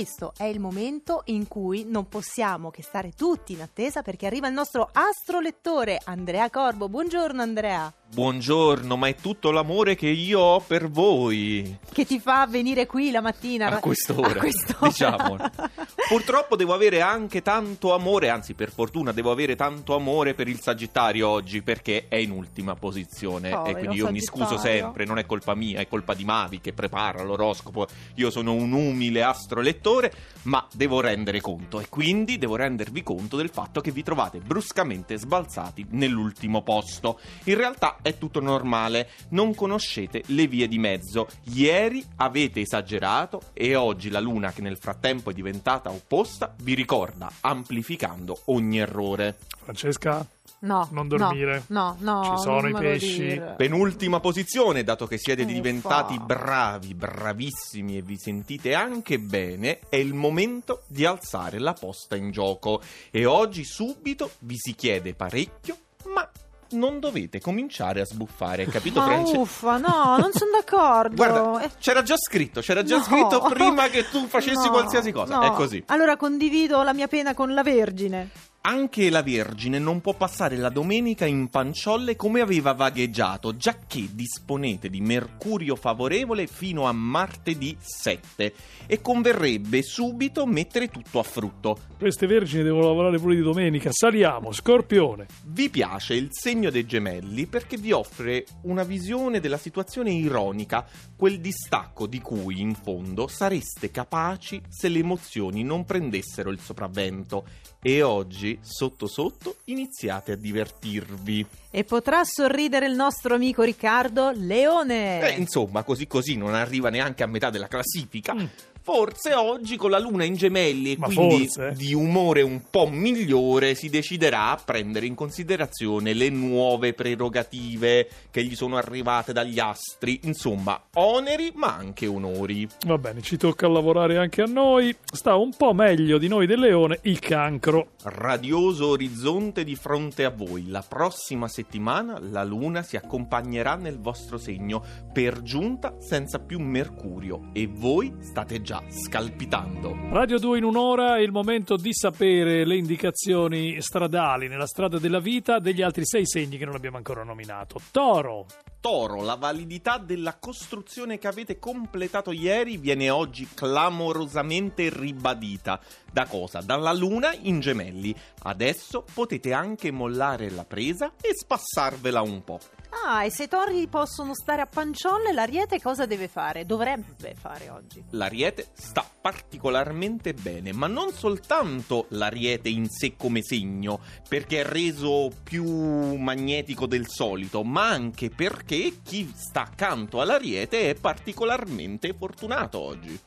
questo è il momento in cui non possiamo che stare tutti in attesa perché arriva il nostro astrolettore Andrea Corbo. Buongiorno Andrea. Buongiorno, ma è tutto l'amore che io ho per voi. Che ti fa venire qui la mattina A quest'ora, A quest'ora. diciamo. Purtroppo devo avere anche tanto amore, anzi per fortuna devo avere tanto amore per il Sagittario oggi perché è in ultima posizione Povero e quindi io mi scuso sempre, non è colpa mia, è colpa di Mavi che prepara l'oroscopo. Io sono un umile astrolettore, ma devo rendere conto e quindi devo rendervi conto del fatto che vi trovate bruscamente sbalzati nell'ultimo posto. In realtà è tutto normale, non conoscete le vie di mezzo. Ieri avete esagerato e oggi la luna che nel frattempo è diventata opposta vi ricorda amplificando ogni errore. Francesca, No, Non dormire. No, no, Ci sono i pesci. dire. Penultima posizione, dato che siete Uffa. diventati bravi, bravissimi e vi sentite anche bene, è il momento di alzare la posta in gioco. E oggi subito vi si chiede parecchio, ma non dovete cominciare a sbuffare, capito Ma Francesco? uffa, no, non sono d'accordo. Guarda, Eh, c'era già scritto, c'era già no. scritto prima che tu facessi No, qualsiasi cosa. no. È così. Allora condivido la mia pena con la Vergine. Anche la Vergine non può passare la domenica in panciolle come aveva vagheggiato, giacché disponete di mercurio favorevole fino a martedì 7 e converrebbe subito mettere tutto a frutto. queste vergini devono lavorare pure di domenica. Saliamo, scorpione. Vi piace il segno dei gemelli perché vi offre una visione della situazione ironica, quel distacco di cui in fondo sareste capaci se le emozioni non prendessero il sopravvento. E oggi, sotto sotto, iniziate a divertirvi. E potrà sorridere il nostro amico Riccardo Leone. Eh, insomma, così così non arriva neanche a metà della classifica. Mm. Forse oggi con la luna in gemelli e Ma quindi forse? di umore un po' migliore si deciderà a prendere in considerazione le nuove prerogative che gli sono arrivate dagli astri. Insomma, oneri ma anche onori. Va bene, ci tocca lavorare anche a noi. Sta un po' meglio di noi del leone il cancro. Radioso orizzonte di fronte a voi. La prossima settimana la luna si accompagnerà nel vostro segno, per giunta senza più mercurio e voi state già scalpitando. Radio 2 in un'ora è il momento di sapere le indicazioni stradali nella strada della vita degli altri sei segni che non abbiamo ancora nominato. Toro, Toro, la validità della costruzione che avete completato ieri viene oggi clamorosamente ribadita. Da cosa? Dalla luna in gemelli. Adesso potete anche mollare la presa e spassarvela un po'. Ah, e se i tori possono stare a panciolle, l'ariete cosa deve fare? Dovrebbe fare oggi. L'ariete sta particolarmente bene, ma non soltanto l'ariete in sé come segno, perché è reso più magnetico del solito, ma anche perché chi sta accanto all'ariete è particolarmente fortunato oggi.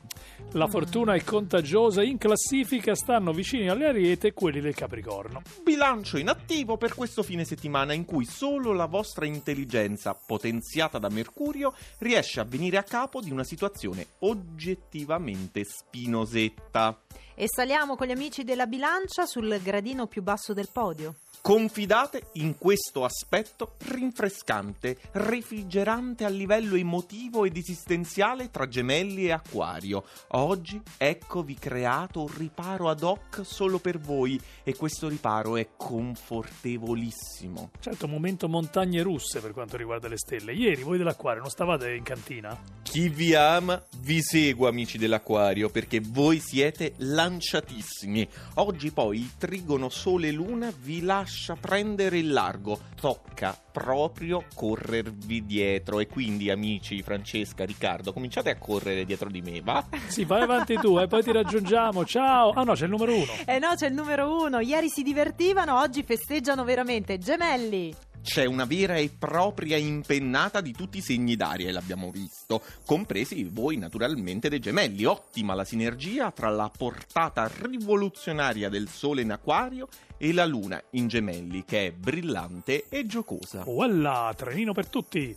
la fortuna è contagiosa, in classifica stanno vicini alle ariete quelli del Capricorno. Bilancio in attivo per questo fine settimana in cui solo la vostra intelligenza, potenziata da Mercurio, riesce a venire a capo di una situazione oggettivamente spinosetta. E saliamo con gli amici della bilancia sul gradino più basso del podio. Confidate in questo aspetto rinfrescante, refrigerante a livello emotivo ed esistenziale tra gemelli e acquario. Oggi eccovi creato un riparo ad hoc solo per voi e questo riparo è confortevolissimo. Certo, momento montagne russe per quanto riguarda le stelle. Ieri voi dell'acquario non stavate in cantina? Chi vi ama vi segua amici dell'acquario perché voi siete lanciatissimi. Oggi poi il trigono sole luna vi lascia prendere il largo. Tocca proprio corrervi dietro e quindi amici Francesca, Riccardo, cominciate a correre dietro di me, va? Sì, vai avanti tu e poi ti raggiungiamo. Ciao! Ah no, c'è il numero uno. Eh no, c'è il numero uno. Ieri si divertivano, oggi festeggiano veramente. Gemelli. C'è una vera e propria impennata di tutti i segni d'aria, e l'abbiamo visto, compresi voi naturalmente dei gemelli. Ottima la sinergia tra la portata rivoluzionaria del Sole in acquario e la Luna in gemelli, che è brillante e giocosa. Voilà, trenino per tutti.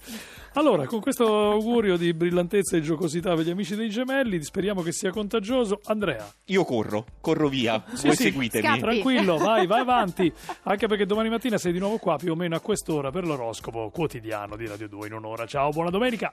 Allora, con questo augurio di brillantezza e giocosità per gli amici dei gemelli, speriamo che sia contagioso. Andrea, Io corro, corro via, Sì, voi sì, seguitemi. scappa. tranquillo, vai, vai avanti. Anche perché domani mattina sei di nuovo qua più o meno a quest'ora per l'oroscopo quotidiano di Radio 2 in un'ora. Ciao, buona domenica.